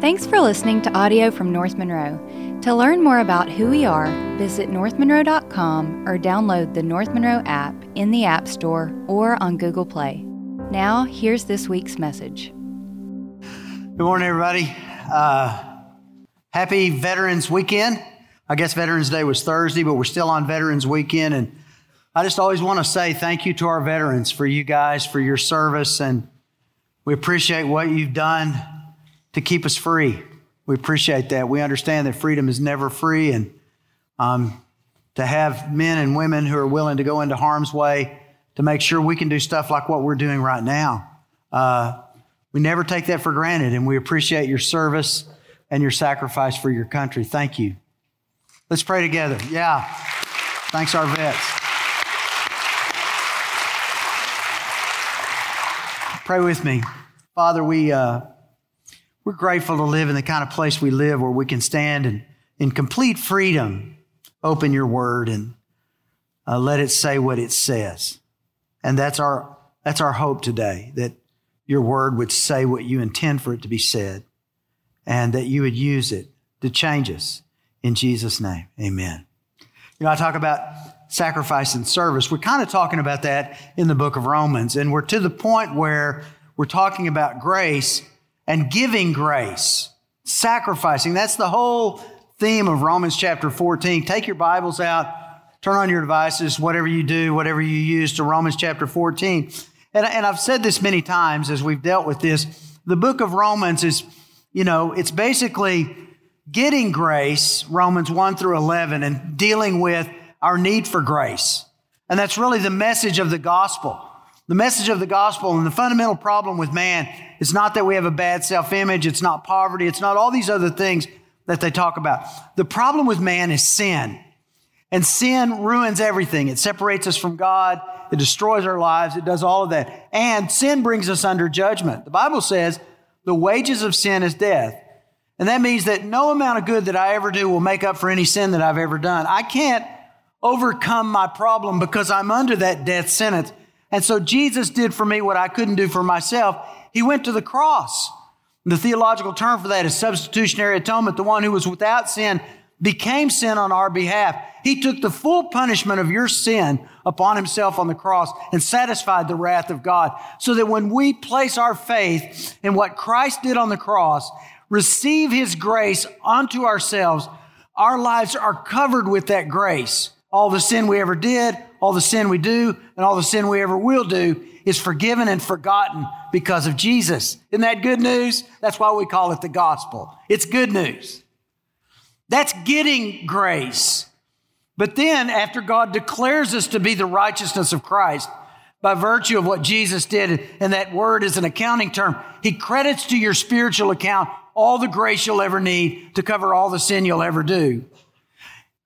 Thanks for listening to audio from North Monroe. To learn more about who we are, visit northmonroe.com or download the North Monroe app in the App Store or on Google Play. Now, here's this week's message. Good morning, everybody. Uh, happy Veterans Weekend. I guess Veterans Day was Thursday, but we're still on Veterans Weekend. And I just always want to say thank you to our veterans for you guys, for your service. And we appreciate what you've done to keep us free. We appreciate that. We understand that freedom is never free, and um, to have men and women who are willing to go into harm's way to make sure we can do stuff like what we're doing right now. Uh, we never take that for granted, and we appreciate your service and your sacrifice for your country. Thank you. Let's pray together. Yeah. Thanks, our vets. Pray with me. Father, we. Uh, we're grateful to live in the kind of place we live where we can stand and in complete freedom open your word and uh, let it say what it says. And that's our, that's our hope today, that your word would say what you intend for it to be said and that you would use it to change us. In Jesus' name, amen. You know, I talk about sacrifice and service. We're kind of talking about that in the book of Romans, and we're to the point where we're talking about grace and giving grace, sacrificing. That's the whole theme of Romans chapter 14. Take your Bibles out, turn on your devices, whatever you do, whatever you use to Romans chapter 14. And, and I've said this many times as we've dealt with this. The book of Romans is, you know, it's basically getting grace, Romans 1 through 11, and dealing with our need for grace. And that's really the message of the gospel. The message of the gospel and the fundamental problem with man is not that we have a bad self image, it's not poverty, it's not all these other things that they talk about. The problem with man is sin. And sin ruins everything. It separates us from God, it destroys our lives, it does all of that. And sin brings us under judgment. The Bible says the wages of sin is death. And that means that no amount of good that I ever do will make up for any sin that I've ever done. I can't overcome my problem because I'm under that death sentence. And so Jesus did for me what I couldn't do for myself. He went to the cross. The theological term for that is substitutionary atonement. The one who was without sin became sin on our behalf. He took the full punishment of your sin upon himself on the cross and satisfied the wrath of God so that when we place our faith in what Christ did on the cross, receive his grace onto ourselves, our lives are covered with that grace. All the sin we ever did, all the sin we do, and all the sin we ever will do is forgiven and forgotten because of Jesus. Isn't that good news? That's why we call it the gospel. It's good news. That's getting grace. But then, after God declares us to be the righteousness of Christ by virtue of what Jesus did, and that word is an accounting term, He credits to your spiritual account all the grace you'll ever need to cover all the sin you'll ever do.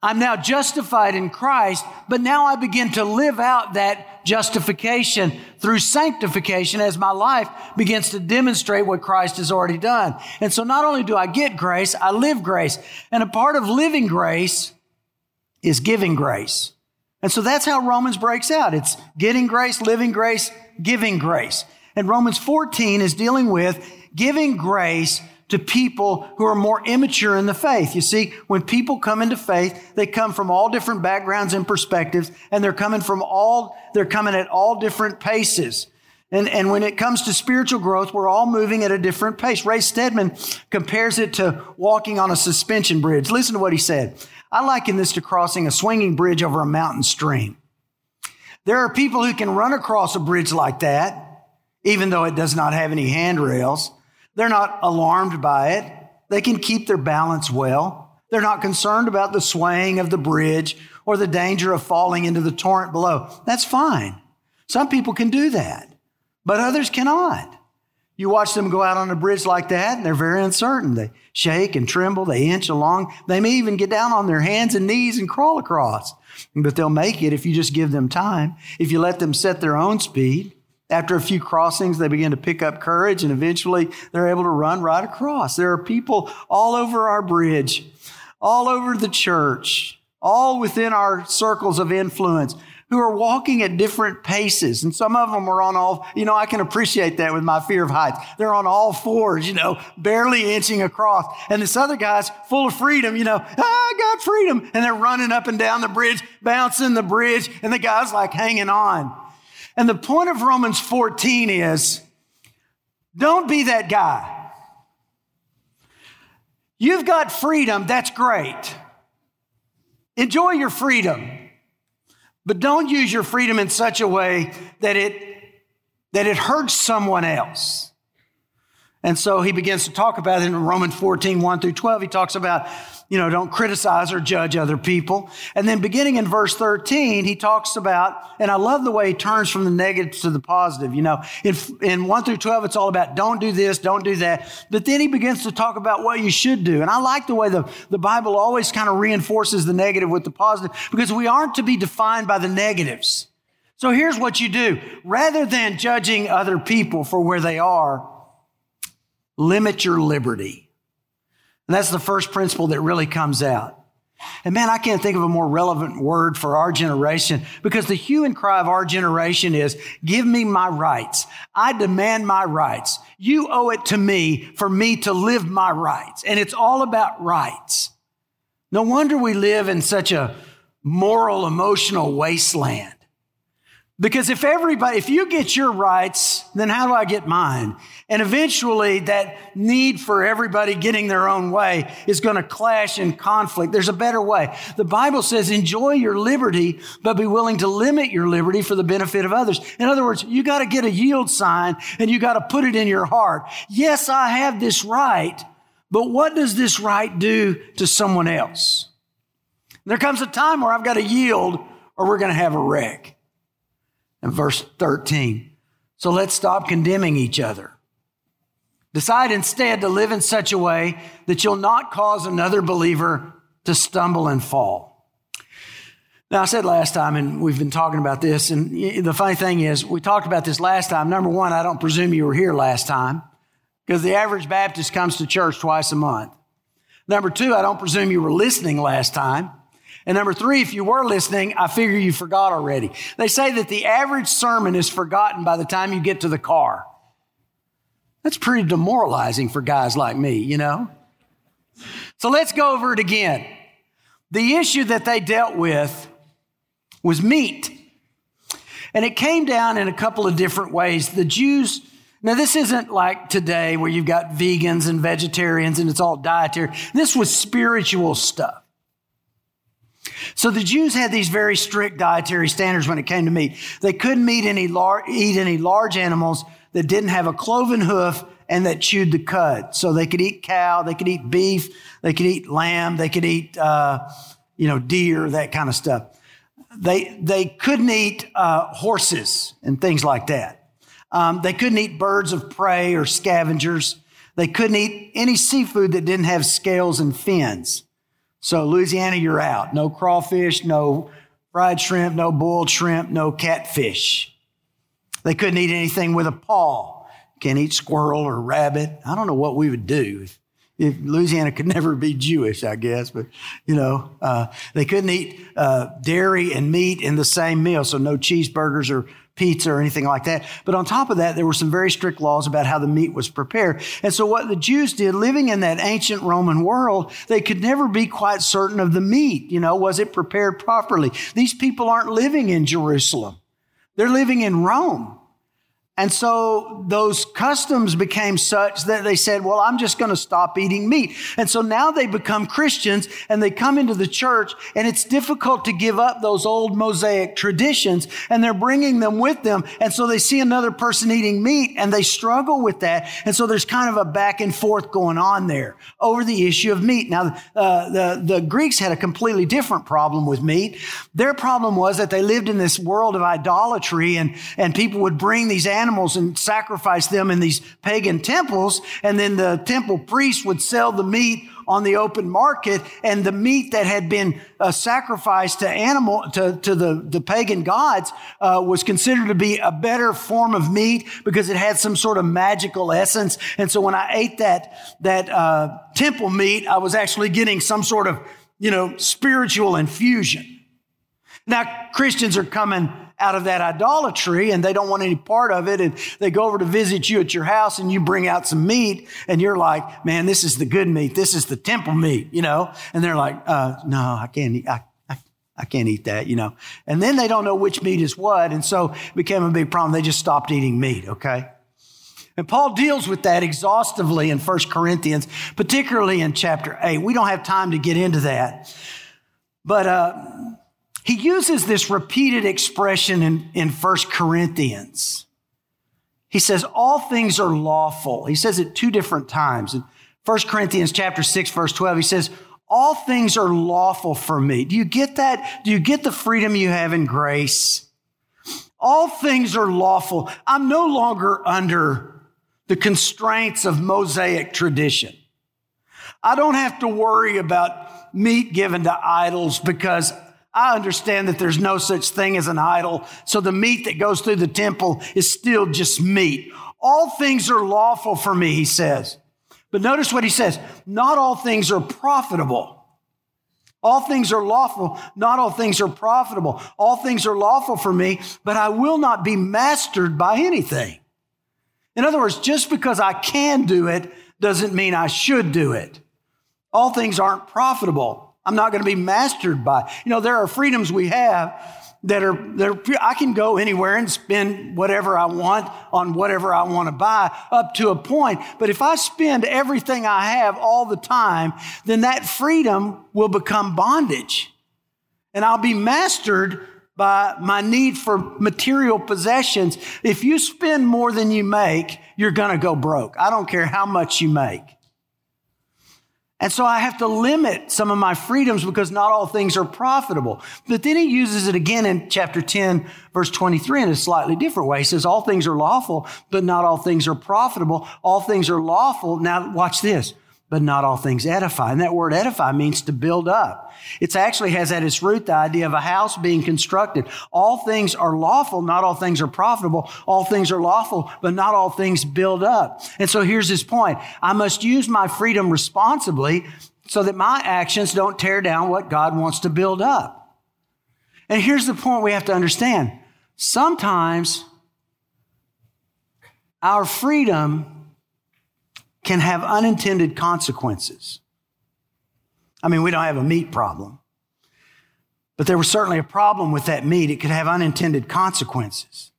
I'm now justified in Christ, but now I begin to live out that justification through sanctification as my life begins to demonstrate what Christ has already done. And so not only do I get grace, I live grace. And a part of living grace is giving grace. And so that's how Romans breaks out. It's getting grace, living grace, giving grace. And Romans 14 is dealing with giving grace to people who are more immature in the faith. You see, when people come into faith, they come from all different backgrounds and perspectives, and they're coming from all, they're coming at all different paces. And, and when it comes to spiritual growth, we're all moving at a different pace. Ray Stedman compares it to walking on a suspension bridge. Listen to what he said. I liken this to crossing a swinging bridge over a mountain stream. There are people who can run across a bridge like that, even though it does not have any handrails. They're not alarmed by it. They can keep their balance well. They're not concerned about the swaying of the bridge or the danger of falling into the torrent below. That's fine. Some people can do that, but others cannot. You watch them go out on a bridge like that, and they're very uncertain. They shake and tremble, they inch along. They may even get down on their hands and knees and crawl across. But they'll make it if you just give them time, if you let them set their own speed. After a few crossings, they begin to pick up courage and eventually they're able to run right across. There are people all over our bridge, all over the church, all within our circles of influence who are walking at different paces. And some of them are on all, you know, I can appreciate that with my fear of heights. They're on all fours, you know, barely inching across. And this other guy's full of freedom, you know, ah, I got freedom. And they're running up and down the bridge, bouncing the bridge, and the guy's like hanging on. And the point of Romans 14 is don't be that guy. You've got freedom, that's great. Enjoy your freedom. But don't use your freedom in such a way that it, that it hurts someone else. And so he begins to talk about it in Romans 14, 1 through 12. He talks about you know, don't criticize or judge other people. And then beginning in verse 13, he talks about, and I love the way he turns from the negative to the positive. You know, in, in 1 through 12, it's all about don't do this, don't do that. But then he begins to talk about what you should do. And I like the way the, the Bible always kind of reinforces the negative with the positive because we aren't to be defined by the negatives. So here's what you do. Rather than judging other people for where they are, limit your liberty. And that's the first principle that really comes out. And man, I can't think of a more relevant word for our generation because the hue and cry of our generation is give me my rights. I demand my rights. You owe it to me for me to live my rights. And it's all about rights. No wonder we live in such a moral, emotional wasteland. Because if everybody, if you get your rights, then how do I get mine? And eventually that need for everybody getting their own way is going to clash in conflict. There's a better way. The Bible says enjoy your liberty, but be willing to limit your liberty for the benefit of others. In other words, you got to get a yield sign and you got to put it in your heart. Yes, I have this right, but what does this right do to someone else? There comes a time where I've got to yield or we're going to have a wreck and verse 13. So let's stop condemning each other. Decide instead to live in such a way that you'll not cause another believer to stumble and fall. Now, I said last time, and we've been talking about this, and the funny thing is, we talked about this last time. Number one, I don't presume you were here last time, because the average Baptist comes to church twice a month. Number two, I don't presume you were listening last time. And number three, if you were listening, I figure you forgot already. They say that the average sermon is forgotten by the time you get to the car. That's pretty demoralizing for guys like me, you know? So let's go over it again. The issue that they dealt with was meat. And it came down in a couple of different ways. The Jews, now this isn't like today where you've got vegans and vegetarians and it's all dietary. This was spiritual stuff. So the Jews had these very strict dietary standards when it came to meat. They couldn't eat any, lar- eat any large animals that didn't have a cloven hoof and that chewed the cud. So they could eat cow, they could eat beef, they could eat lamb, they could eat, uh, you know, deer, that kind of stuff. They, they couldn't eat uh, horses and things like that. Um, they couldn't eat birds of prey or scavengers. They couldn't eat any seafood that didn't have scales and fins. So Louisiana, you're out. No crawfish, no fried shrimp, no boiled shrimp, no catfish. They couldn't eat anything with a paw. Can't eat squirrel or rabbit. I don't know what we would do if, if Louisiana could never be Jewish, I guess, but you know, uh, they couldn't eat uh, dairy and meat in the same meal. So no cheeseburgers or pizza or anything like that. But on top of that, there were some very strict laws about how the meat was prepared. And so what the Jews did, living in that ancient Roman world, they could never be quite certain of the meat. You know, was it prepared properly? These people aren't living in Jerusalem. They're living in Rome. And so those customs became such that they said, well, I'm just going to stop eating meat. And so now they become Christians and they come into the church and it's difficult to give up those old Mosaic traditions and they're bringing them with them. And so they see another person eating meat and they struggle with that. And so there's kind of a back and forth going on there over the issue of meat. Now, uh, the, the Greeks had a completely different problem with meat. Their problem was that they lived in this world of idolatry and, and people would bring these animals animals and sacrifice them in these pagan temples. And then the temple priest would sell the meat on the open market and the meat that had been uh, sacrificed to animal to, to the, the pagan gods uh, was considered to be a better form of meat because it had some sort of magical essence and so when i ate that that uh, temple meat i was actually getting some sort of you know spiritual infusion Now, Christians are coming out of that idolatry and they don't want any part of it. And they go over to visit you at your house and you bring out some meat and you're like, man, this is the good meat. This is the temple meat, you know? And they're like, uh, no, I can't eat. I, I, can't eat that, you know? And then they don't know which meat is what. And so it became a big problem. They just stopped eating meat, okay? And Paul deals with that exhaustively in 1 Corinthians, particularly in chapter 8. We don't have time to get into that. But, uh, he uses this repeated expression in, in 1 Corinthians. He says, all things are lawful. He says it two different times. In 1 Corinthians chapter 6, verse 12, he says, all things are lawful for me. Do you get that? Do you get the freedom you have in grace? All things are lawful. I'm no longer under the constraints of Mosaic tradition. I don't have to worry about meat given to idols because I understand that there's no such thing as an idol. So the meat that goes through the temple is still just meat. All things are lawful for me, he says. But notice what he says. Not all things are profitable. All things are lawful. Not all things are profitable. All things are lawful for me, but I will not be mastered by anything. In other words, just because I can do it doesn't mean I should do it. All things aren't profitable. I'm not going to be mastered by. You know, there are freedoms we have that are, that are, I can go anywhere and spend whatever I want on whatever I want to buy up to a point. But if I spend everything I have all the time, then that freedom will become bondage. And I'll be mastered by my need for material possessions. If you spend more than you make, you're going to go broke. I don't care how much you make. And so I have to limit some of my freedoms because not all things are profitable. But then he uses it again in chapter 10, verse 23 in a slightly different way. He says, all things are lawful, but not all things are profitable. All things are lawful. Now watch this but not all things edify. And that word edify means to build up. It actually has at its root the idea of a house being constructed. All things are lawful, not all things are profitable. All things are lawful, but not all things build up. And so here's his point. I must use my freedom responsibly so that my actions don't tear down what God wants to build up. And here's the point we have to understand. Sometimes our freedom can have unintended consequences. I mean, we don't have a meat problem, but there was certainly a problem with that meat. It could have unintended consequences.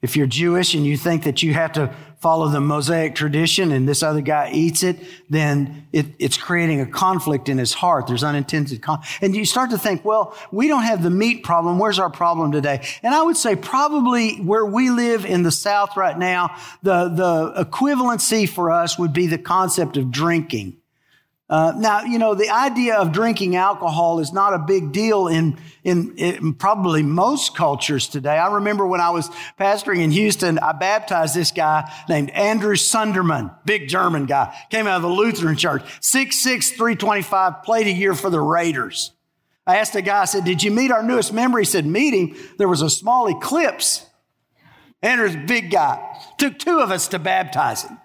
If you're Jewish and you think that you have to follow the Mosaic tradition and this other guy eats it, then it, it's creating a conflict in his heart. There's unintended con- and you start to think, well, we don't have the meat problem. Where's our problem today? And I would say probably where we live in the South right now, the, the equivalency for us would be the concept of drinking. Uh, now, you know, the idea of drinking alcohol is not a big deal in, in, in, probably most cultures today. I remember when I was pastoring in Houston, I baptized this guy named Andrew Sunderman, big German guy, came out of the Lutheran church, 6'6", 325, played a year for the Raiders. I asked a guy, I said, did you meet our newest member? He said, meet him. There was a small eclipse. Andrew's a big guy. Took two of us to baptize him.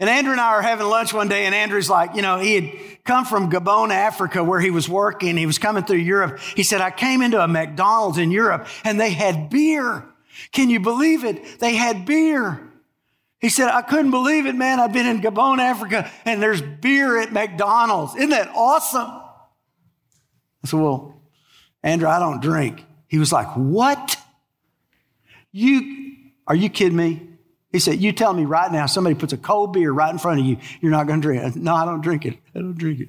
And Andrew and I are having lunch one day, and Andrew's like, you know, he had come from Gabon, Africa, where he was working. He was coming through Europe. He said, I came into a McDonald's in Europe, and they had beer. Can you believe it? They had beer. He said, I couldn't believe it, man. I've been in Gabon, Africa, and there's beer at McDonald's. Isn't that awesome? I said, Well, Andrew, I don't drink. He was like, What? You, are you kidding me? He said, You tell me right now, somebody puts a cold beer right in front of you, you're not going to drink it. No, I don't drink it. I don't drink it.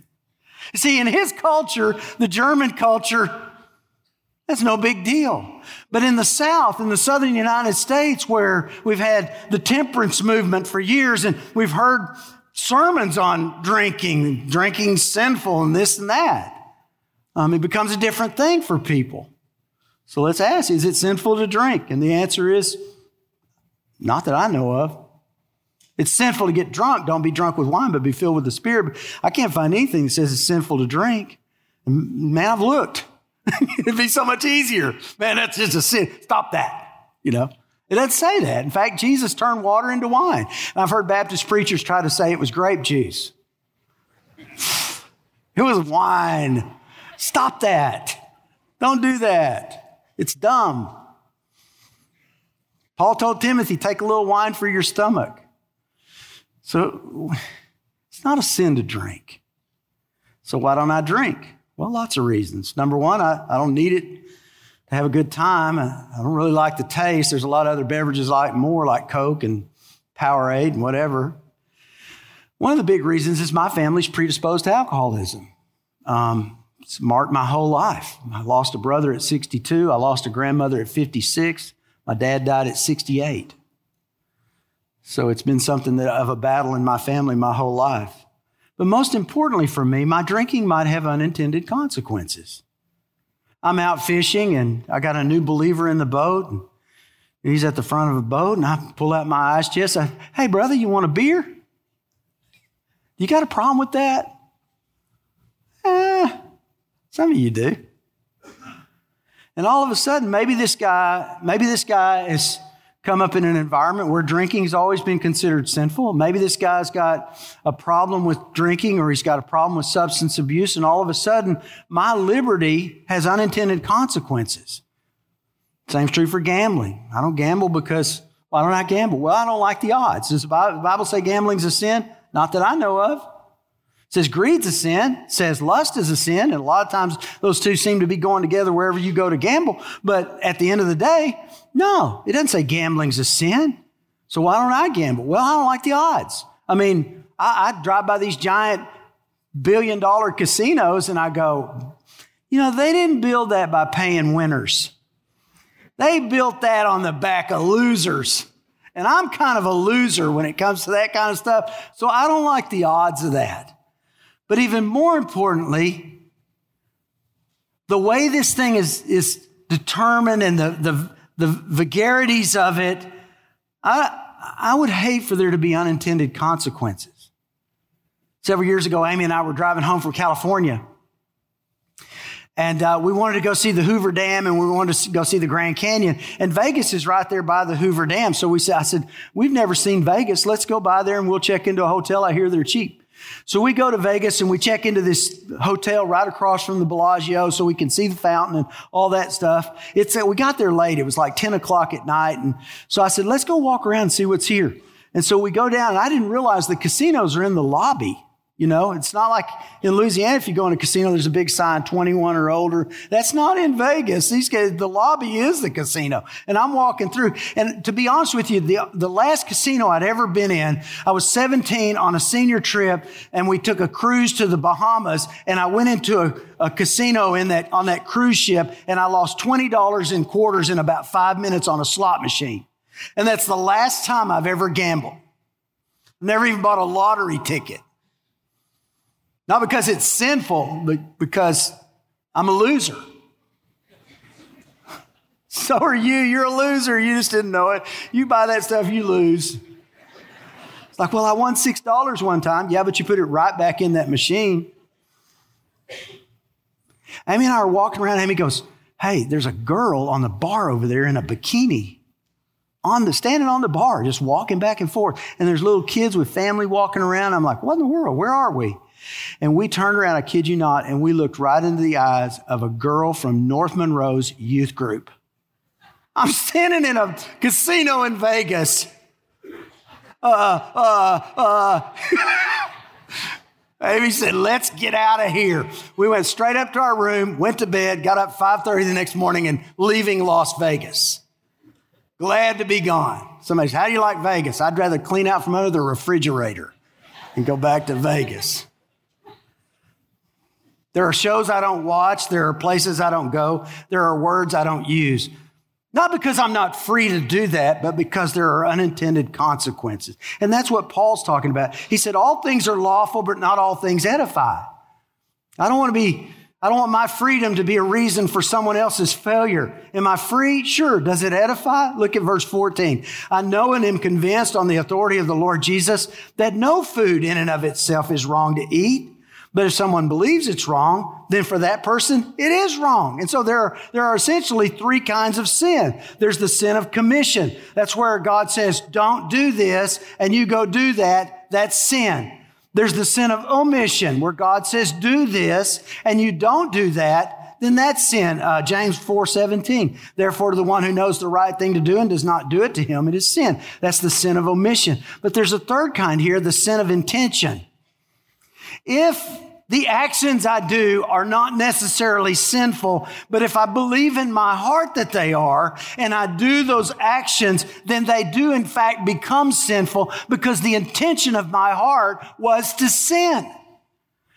See, in his culture, the German culture, that's no big deal. But in the South, in the Southern United States, where we've had the temperance movement for years and we've heard sermons on drinking, drinking sinful and this and that, um, it becomes a different thing for people. So let's ask, is it sinful to drink? And the answer is not that I know of. It's sinful to get drunk. Don't be drunk with wine, but be filled with the Spirit. I can't find anything that says it's sinful to drink. Man, I've looked. It'd be so much easier. Man, that's just a sin. Stop that. You know, it doesn't say that. In fact, Jesus turned water into wine. And I've heard Baptist preachers try to say it was grape juice. It was wine. Stop that. Don't do that. It's dumb. Paul told Timothy, take a little wine for your stomach. So it's not a sin to drink. So why don't I drink? Well, lots of reasons. Number one, I, I don't need it to have a good time. I, don't really like the taste. There's a lot of other beverages I like more, like Coke and Powerade and whatever. One of the big reasons is my family's predisposed to alcoholism. Um, it's marked my whole life. I lost a brother at 62. I lost a grandmother at 56. My dad died at 68. So it's been something that of a battle in my family my whole life. But most importantly for me, my drinking might have unintended consequences. I'm out fishing and I got a new believer in the boat. And he's at the front of a boat and I pull out my ice chest. I, hey, brother, you want a beer? You got a problem with that? Eh, some of you do. And all of a sudden, maybe this guy, maybe this guy has come up in an environment where drinking has always been considered sinful. Maybe this guy's got a problem with drinking or he's got a problem with substance abuse, and all of a sudden, my liberty has unintended consequences. Same's true for gambling. I don't gamble because why don't I gamble? Well, I don't like the odds. Does the Bible say gambling's a sin? Not that I know of. Says greed's a sin, says lust is a sin, and a lot of times those two seem to be going together wherever you go to gamble. But at the end of the day, no, it doesn't say gambling's a sin. So why don't I gamble? Well, I don't like the odds. I mean, I, I drive by these giant billion dollar casinos and I go, you know, they didn't build that by paying winners. They built that on the back of losers. And I'm kind of a loser when it comes to that kind of stuff. So I don't like the odds of that. But even more importantly, the way this thing is, is determined and the, the, the vagaries of it, I, I would hate for there to be unintended consequences. Several years ago, Amy and I were driving home from California. And uh, we wanted to go see the Hoover Dam and we wanted to go see the Grand Canyon. And Vegas is right there by the Hoover Dam. So we said, I said, we've never seen Vegas. Let's go by there and we'll check into a hotel. I hear they're cheap. So we go to Vegas and we check into this hotel right across from the Bellagio so we can see the fountain and all that stuff. It's we got there late. It was like 10 o'clock at night. And so I said, let's go walk around and see what's here. And so we go down and I didn't realize the casinos are in the lobby. You know, it's not like in Louisiana, if you go in a casino, there's a big sign 21 or older. That's not in Vegas. These guys, the lobby is the casino. And I'm walking through. And to be honest with you, the, the last casino I'd ever been in, I was 17 on a senior trip and we took a cruise to the Bahamas and I went into a, a casino in that, on that cruise ship and I lost $20 in quarters in about five minutes on a slot machine. And that's the last time I've ever gambled. Never even bought a lottery ticket. Not because it's sinful, but because I'm a loser. So are you. You're a loser. You just didn't know it. You buy that stuff, you lose. It's like, well, I won $6 one time. Yeah, but you put it right back in that machine. Amy and I are walking around. Amy goes, Hey, there's a girl on the bar over there in a bikini. On the standing on the bar, just walking back and forth. And there's little kids with family walking around. I'm like, what in the world? Where are we? And we turned around, I kid you not, and we looked right into the eyes of a girl from North Monroe's youth group. I'm standing in a casino in Vegas. Uh, uh, uh. Amy said, let's get out of here. We went straight up to our room, went to bed, got up 5.30 the next morning and leaving Las Vegas. Glad to be gone. Somebody said, how do you like Vegas? I'd rather clean out from under the refrigerator and go back to Vegas. There are shows I don't watch. There are places I don't go. There are words I don't use. Not because I'm not free to do that, but because there are unintended consequences. And that's what Paul's talking about. He said, All things are lawful, but not all things edify. I don't want to be, I don't want my freedom to be a reason for someone else's failure. Am I free? Sure. Does it edify? Look at verse 14. I know and am convinced on the authority of the Lord Jesus that no food in and of itself is wrong to eat but if someone believes it's wrong, then for that person, it is wrong. And so there are, there are essentially three kinds of sin. There's the sin of commission. That's where God says, don't do this, and you go do that. That's sin. There's the sin of omission, where God says, do this, and you don't do that. then that's sin. Uh, James 4 17. Therefore, to the one who knows the right thing to do and does not do it to him, it is sin. That's the sin of omission. But there's a third kind here, the sin of intention. If the actions I do are not necessarily sinful, but if I believe in my heart that they are and I do those actions, then they do in fact become sinful because the intention of my heart was to sin.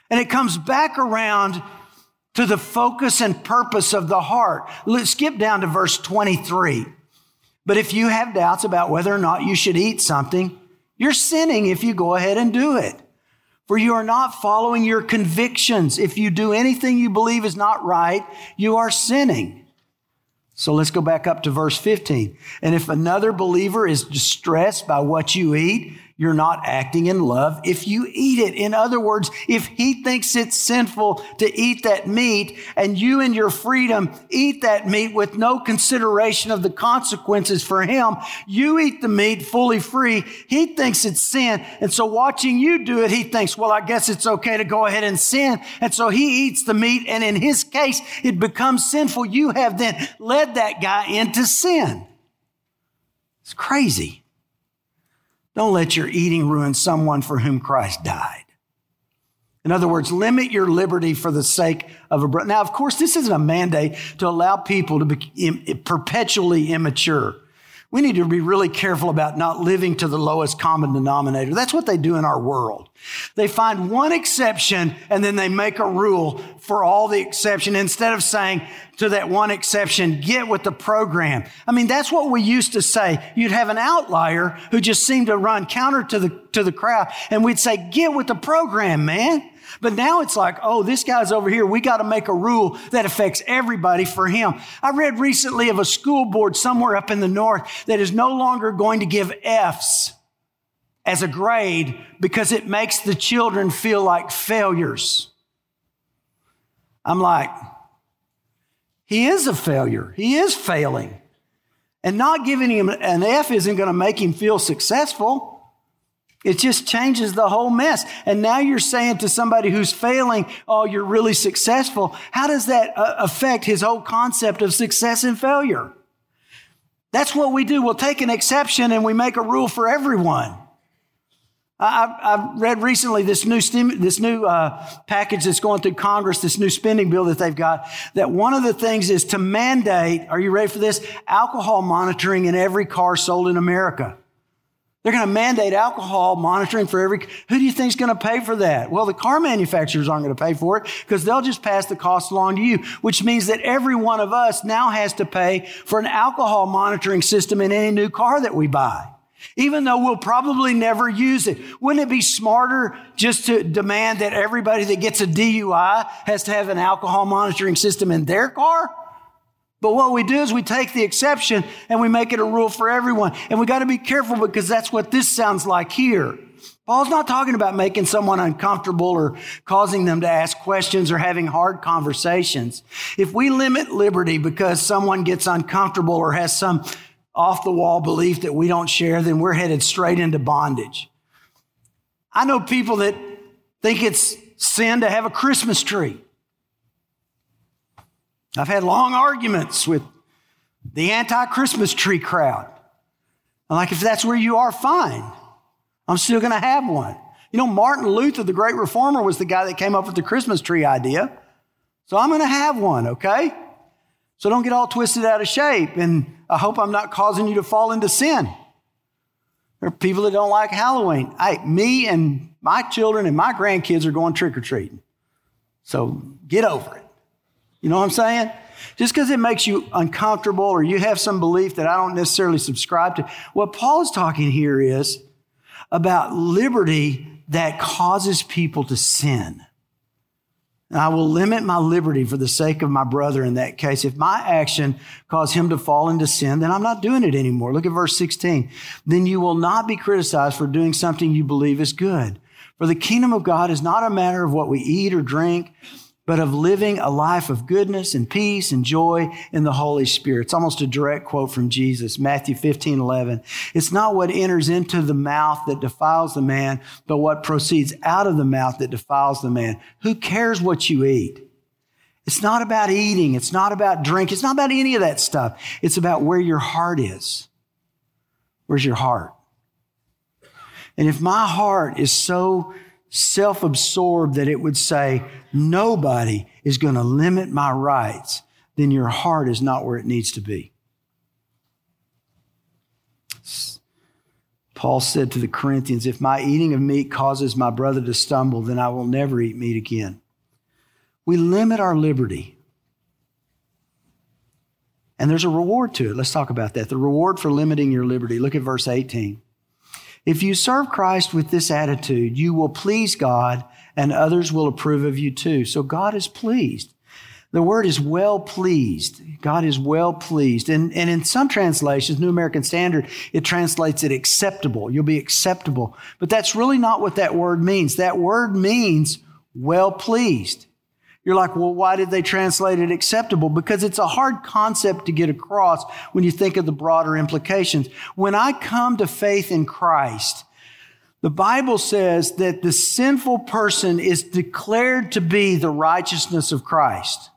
And it comes back around to the focus and purpose of the heart. Let's skip down to verse 23. But if you have doubts about whether or not you should eat something, you're sinning if you go ahead and do it. For you are not following your convictions. If you do anything you believe is not right, you are sinning. So let's go back up to verse 15. And if another believer is distressed by what you eat, you're not acting in love if you eat it. In other words, if he thinks it's sinful to eat that meat and you in your freedom eat that meat with no consideration of the consequences for him, you eat the meat fully free. He thinks it's sin. And so watching you do it, he thinks, well, I guess it's okay to go ahead and sin. And so he eats the meat. And in his case, it becomes sinful. You have then led that guy into sin. It's crazy. Don't let your eating ruin someone for whom Christ died. In other words, limit your liberty for the sake of a brother. Now, of course, this isn't a mandate to allow people to be perpetually immature. We need to be really careful about not living to the lowest common denominator. That's what they do in our world. They find one exception and then they make a rule for all the exception instead of saying to that one exception, get with the program. I mean, that's what we used to say. You'd have an outlier who just seemed to run counter to the, to the crowd and we'd say, get with the program, man. But now it's like, oh, this guy's over here. We got to make a rule that affects everybody for him. I read recently of a school board somewhere up in the north that is no longer going to give F's as a grade because it makes the children feel like failures. I'm like, he is a failure. He is failing. And not giving him an F isn't going to make him feel successful. It just changes the whole mess. And now you're saying to somebody who's failing, oh, you're really successful. How does that uh, affect his whole concept of success and failure? That's what we do. We'll take an exception and we make a rule for everyone. I've, read recently this new stim- this new uh, package that's going through Congress, this new spending bill that they've got. That one of the things is to mandate. Are you ready for this? Alcohol monitoring in every car sold in America. They're going to mandate alcohol monitoring for every. Who do you think is going to pay for that? Well, the car manufacturers aren't going to pay for it because they'll just pass the cost along to you, which means that every one of us now has to pay for an alcohol monitoring system in any new car that we buy. Even though we'll probably never use it. Wouldn't it be smarter just to demand that everybody that gets a DUI has to have an alcohol monitoring system in their car? But what we do is we take the exception and we make it a rule for everyone. And we got to be careful because that's what this sounds like here. Paul's not talking about making someone uncomfortable or causing them to ask questions or having hard conversations. If we limit liberty because someone gets uncomfortable or has some off the wall belief that we don't share, then we're headed straight into bondage. I know people that think it's sin to have a Christmas tree. I've had long arguments with the anti Christmas tree crowd. I'm like, if that's where you are, fine. I'm still going to have one. You know, Martin Luther, the great reformer, was the guy that came up with the Christmas tree idea. So I'm going to have one, okay? So don't get all twisted out of shape. And I hope I'm not causing you to fall into sin. There are people that don't like Halloween. Hey, me and my children and my grandkids are going trick or treating. So get over it. You know what I'm saying? Just because it makes you uncomfortable or you have some belief that I don't necessarily subscribe to. What Paul's talking here is about liberty that causes people to sin. And I will limit my liberty for the sake of my brother in that case. If my action caused him to fall into sin, then I'm not doing it anymore. Look at verse 16. Then you will not be criticized for doing something you believe is good. For the kingdom of God is not a matter of what we eat or drink but of living a life of goodness and peace and joy in the Holy Spirit. It's almost a direct quote from Jesus, Matthew 15, 11. It's not what enters into the mouth that defiles the man, but what proceeds out of the mouth that defiles the man. Who cares what you eat? It's not about eating. It's not about drink. It's not about any of that stuff. It's about where your heart is. Where's your heart? And if my heart is so self absorbed that it would say, nobody is going to limit my rights, then your heart is not where it needs to be. Paul said to the Corinthians, If my eating of meat causes my brother to stumble, then I will never eat meat again. We limit our liberty. And there's a reward to it. Let's talk about that. The reward for limiting your liberty. Look at verse 18. If you serve Christ with this attitude, you will please God and others will approve of you too. So God is pleased. The word is well pleased. God is well pleased. And, and in some translations, New American Standard, it translates it acceptable. You'll be acceptable. But that's really not what that word means. That word means well pleased. You're like, well, why did they translate it acceptable? Because it's a hard concept to get across when you think of the broader implications. When I come to faith in Christ, the Bible says that the sinful person is declared to be the righteousness of Christ.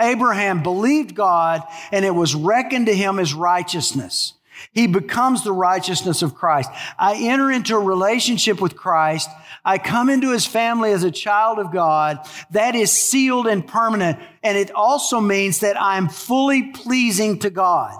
Abraham believed God and it was reckoned to him as righteousness. He becomes the righteousness of Christ. I enter into a relationship with Christ. I come into his family as a child of God. That is sealed and permanent. And it also means that I'm fully pleasing to God.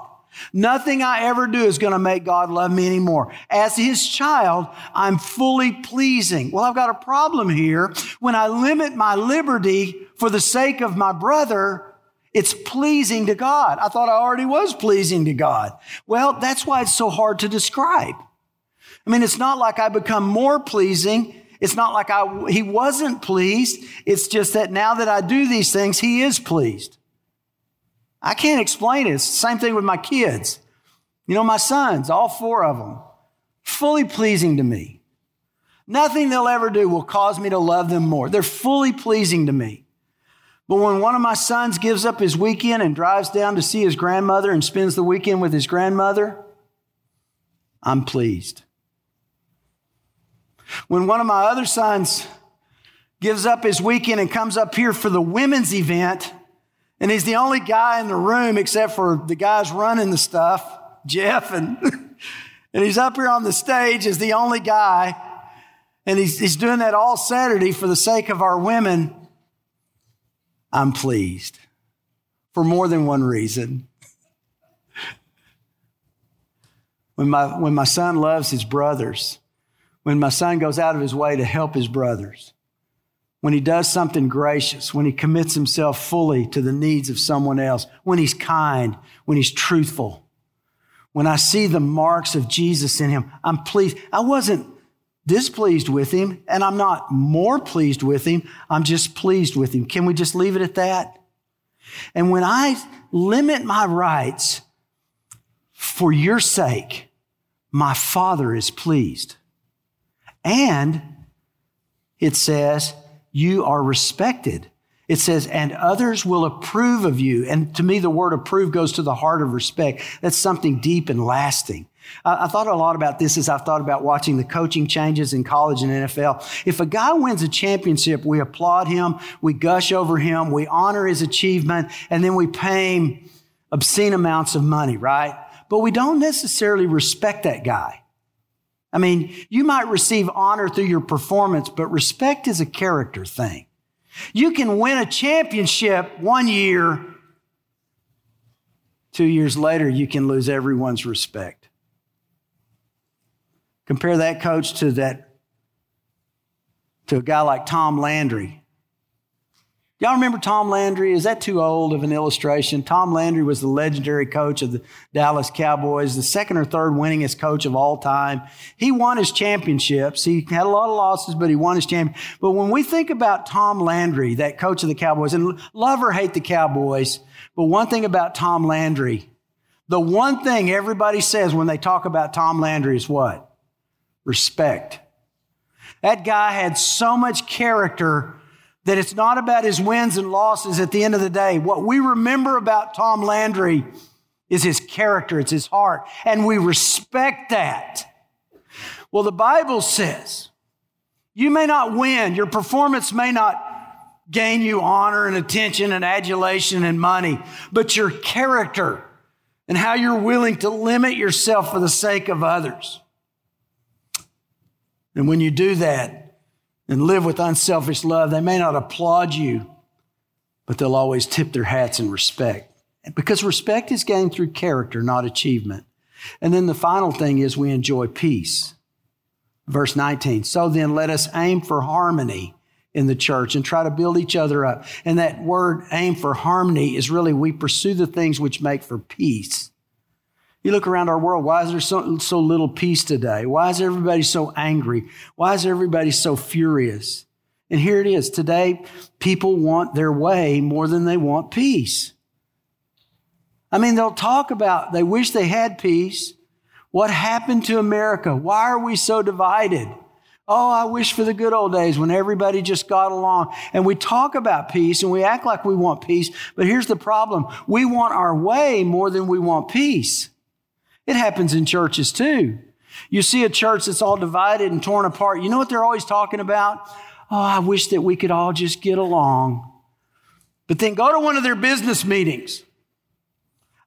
Nothing I ever do is going to make God love me anymore. As his child, I'm fully pleasing. Well, I've got a problem here. When I limit my liberty for the sake of my brother, it's pleasing to God. I thought I already was pleasing to God. Well, that's why it's so hard to describe. I mean, it's not like I become more pleasing. It's not like I, he wasn't pleased. It's just that now that I do these things, he is pleased. I can't explain it. It's the same thing with my kids. You know, my sons, all four of them, fully pleasing to me. Nothing they'll ever do will cause me to love them more. They're fully pleasing to me. But when one of my sons gives up his weekend and drives down to see his grandmother and spends the weekend with his grandmother, I'm pleased. When one of my other sons gives up his weekend and comes up here for the women's event, and he's the only guy in the room except for the guys running the stuff, Jeff, and, and he's up here on the stage as the only guy, and he's, he's doing that all Saturday for the sake of our women. I'm pleased for more than one reason. when, my, when my son loves his brothers, when my son goes out of his way to help his brothers, when he does something gracious, when he commits himself fully to the needs of someone else, when he's kind, when he's truthful, when I see the marks of Jesus in him, I'm pleased. I wasn't displeased with him, and I'm not more pleased with him. I'm just pleased with him. Can we just leave it at that? And when I limit my rights for your sake, my Father is pleased. And it says, you are respected. It says, and others will approve of you. And to me, the word approve goes to the heart of respect. That's something deep and lasting. I, I thought a lot about this as I've thought about watching the coaching changes in college and NFL. If a guy wins a championship, we applaud him, we gush over him, we honor his achievement, and then we pay him obscene amounts of money, right? But we don't necessarily respect that guy. I mean, you might receive honor through your performance, but respect is a character thing. You can win a championship one year, two years later, you can lose everyone's respect. Compare that coach to that to a guy like Tom Landry. Y'all remember Tom Landry? Is that too old of an illustration? Tom Landry was the legendary coach of the Dallas Cowboys, the second or third winningest coach of all time. He won his championships. He had a lot of losses, but he won his champion. But when we think about Tom Landry, that coach of the Cowboys, and love or hate the Cowboys, but one thing about Tom Landry, the one thing everybody says when they talk about Tom Landry is what? respect. That guy had so much character that it's not about his wins and losses at the end of the day. What we remember about Tom Landry is his character, it's his heart, and we respect that. Well, the Bible says you may not win, your performance may not gain you honor and attention and adulation and money, but your character and how you're willing to limit yourself for the sake of others. And when you do that and live with unselfish love, they may not applaud you, but they'll always tip their hats in respect. Because respect is gained through character, not achievement. And then the final thing is we enjoy peace. Verse 19. So then let us aim for harmony in the church and try to build each other up. And that word aim for harmony is really we pursue the things which make for peace. You look around our world, why is there so, so little peace today? Why is everybody so angry? Why is everybody so furious? And here it is. Today, people want their way more than they want peace. I mean, they'll talk about they wish they had peace. What happened to America? Why are we so divided? Oh, I wish for the good old days when everybody just got along. And we talk about peace and we act like we want peace. But here's the problem. We want our way more than we want peace. It happens in churches too. You see a church that's all divided and torn apart. You know what they're always talking about? Oh, I wish that we could all just get along. But then go to one of their business meetings.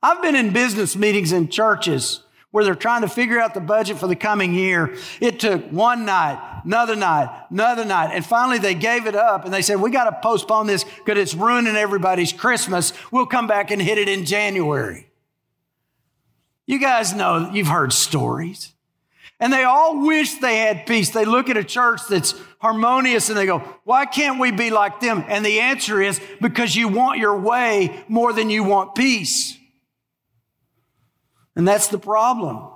I've been in business meetings in churches where they're trying to figure out the budget for the coming year. It took one night, another night, another night, and finally they gave it up and they said, We got to postpone this because it's ruining everybody's Christmas. We'll come back and hit it in January. You guys know, you've heard stories. And they all wish they had peace. They look at a church that's harmonious and they go, Why can't we be like them? And the answer is because you want your way more than you want peace. And that's the problem.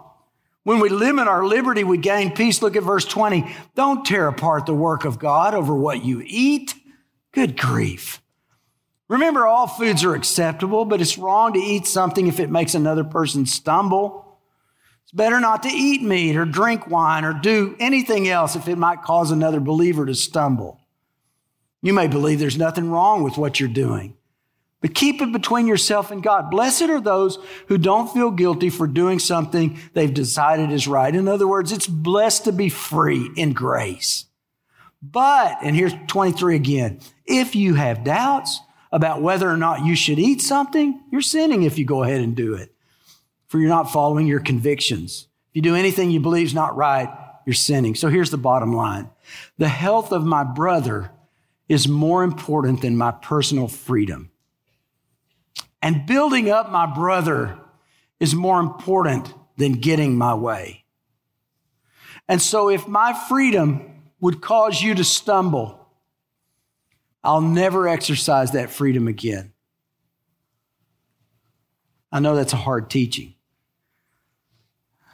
When we limit our liberty, we gain peace. Look at verse 20. Don't tear apart the work of God over what you eat. Good grief. Remember, all foods are acceptable, but it's wrong to eat something if it makes another person stumble. It's better not to eat meat or drink wine or do anything else if it might cause another believer to stumble. You may believe there's nothing wrong with what you're doing. But keep it between yourself and God. Blessed are those who don't feel guilty for doing something they've decided is right. In other words, it's blessed to be free in grace. But, and here's 23 again, if you have doubts about whether or not you should eat something, you're sinning if you go ahead and do it. For you're not following your convictions. If you do anything you believe is not right, you're sinning. So here's the bottom line. The health of my brother is more important than my personal freedom. And building up my brother is more important than getting my way. And so, if my freedom would cause you to stumble, I'll never exercise that freedom again. I know that's a hard teaching.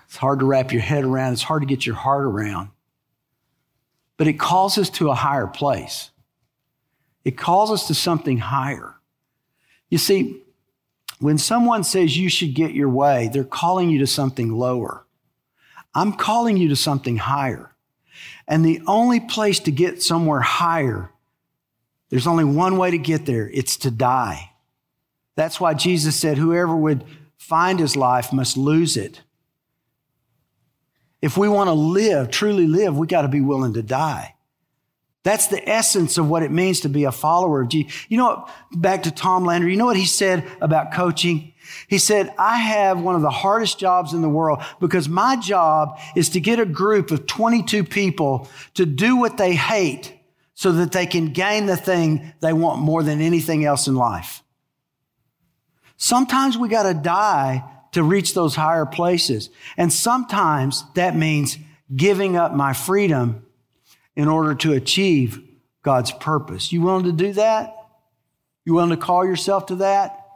It's hard to wrap your head around, it's hard to get your heart around. But it calls us to a higher place, it calls us to something higher. You see, when someone says you should get your way, they're calling you to something lower. I'm calling you to something higher. And the only place to get somewhere higher, there's only one way to get there it's to die. That's why Jesus said, Whoever would find his life must lose it. If we want to live, truly live, we got to be willing to die. That's the essence of what it means to be a follower of Jesus. You know, what, back to Tom Landry, you know what he said about coaching? He said, I have one of the hardest jobs in the world because my job is to get a group of 22 people to do what they hate so that they can gain the thing they want more than anything else in life. Sometimes we got to die to reach those higher places. And sometimes that means giving up my freedom in order to achieve God's purpose. You willing to do that? You willing to call yourself to that?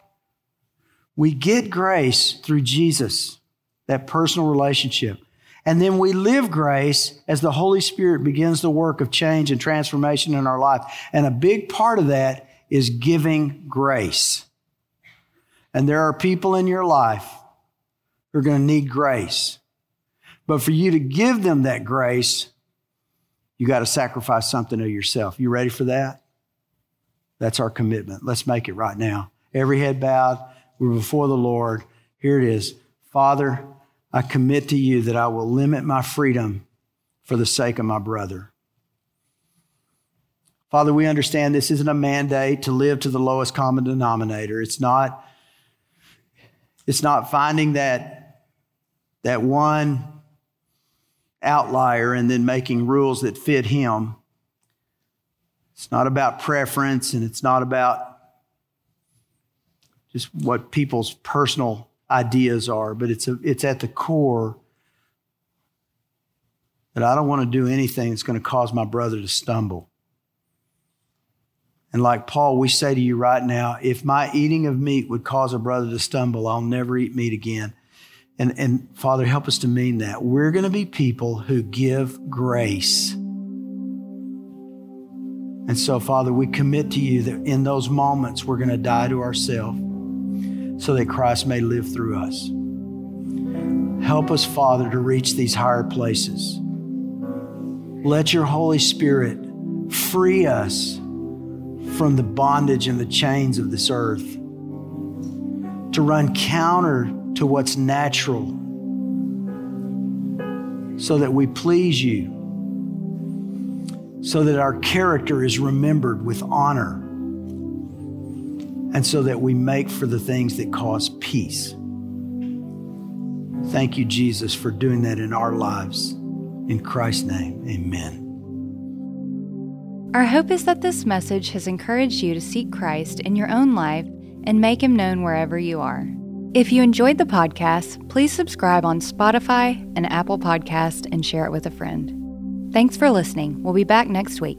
We get grace through Jesus, that personal relationship. And then we live grace as the Holy Spirit begins the work of change and transformation in our life. And a big part of that is giving grace. And there are people in your life who are going to need grace. But for you to give them that grace, you got to sacrifice something of yourself. You ready for that? That's our commitment. Let's make it right now. Every head bowed. We're before the Lord. Here it is. Father, I commit to you that I will limit my freedom for the sake of my brother. Father, we understand this isn't a mandate to live to the lowest common denominator. It's not, it's not finding that, that one outlier and then making rules that fit him. It's not about preference and it's not about just what people's personal ideas are, but it's, a, it's at the core that I don't want to do anything that's going to cause my brother to stumble. And like Paul, we say to you right now if my eating of meat would cause a brother to stumble, I'll never eat meat again. And, and Father, help us to mean that. We're going to be people who give grace. And so, Father, we commit to you that in those moments we're going to die to ourselves so that Christ may live through us. Help us, Father, to reach these higher places. Let your Holy Spirit free us from the bondage and the chains of this earth, to run counter to what's natural so that we please you, so that our character is remembered with honor, and so that we make for the things that cause peace. Thank you, Jesus, for doing that in our lives. In Christ's name, amen. Our hope is that this message has encouraged you to seek Christ in your own life and make him known wherever you are. If you enjoyed the podcast, please subscribe on Spotify and Apple Podcast and share it with a friend. Thanks for listening. We'll be back next week.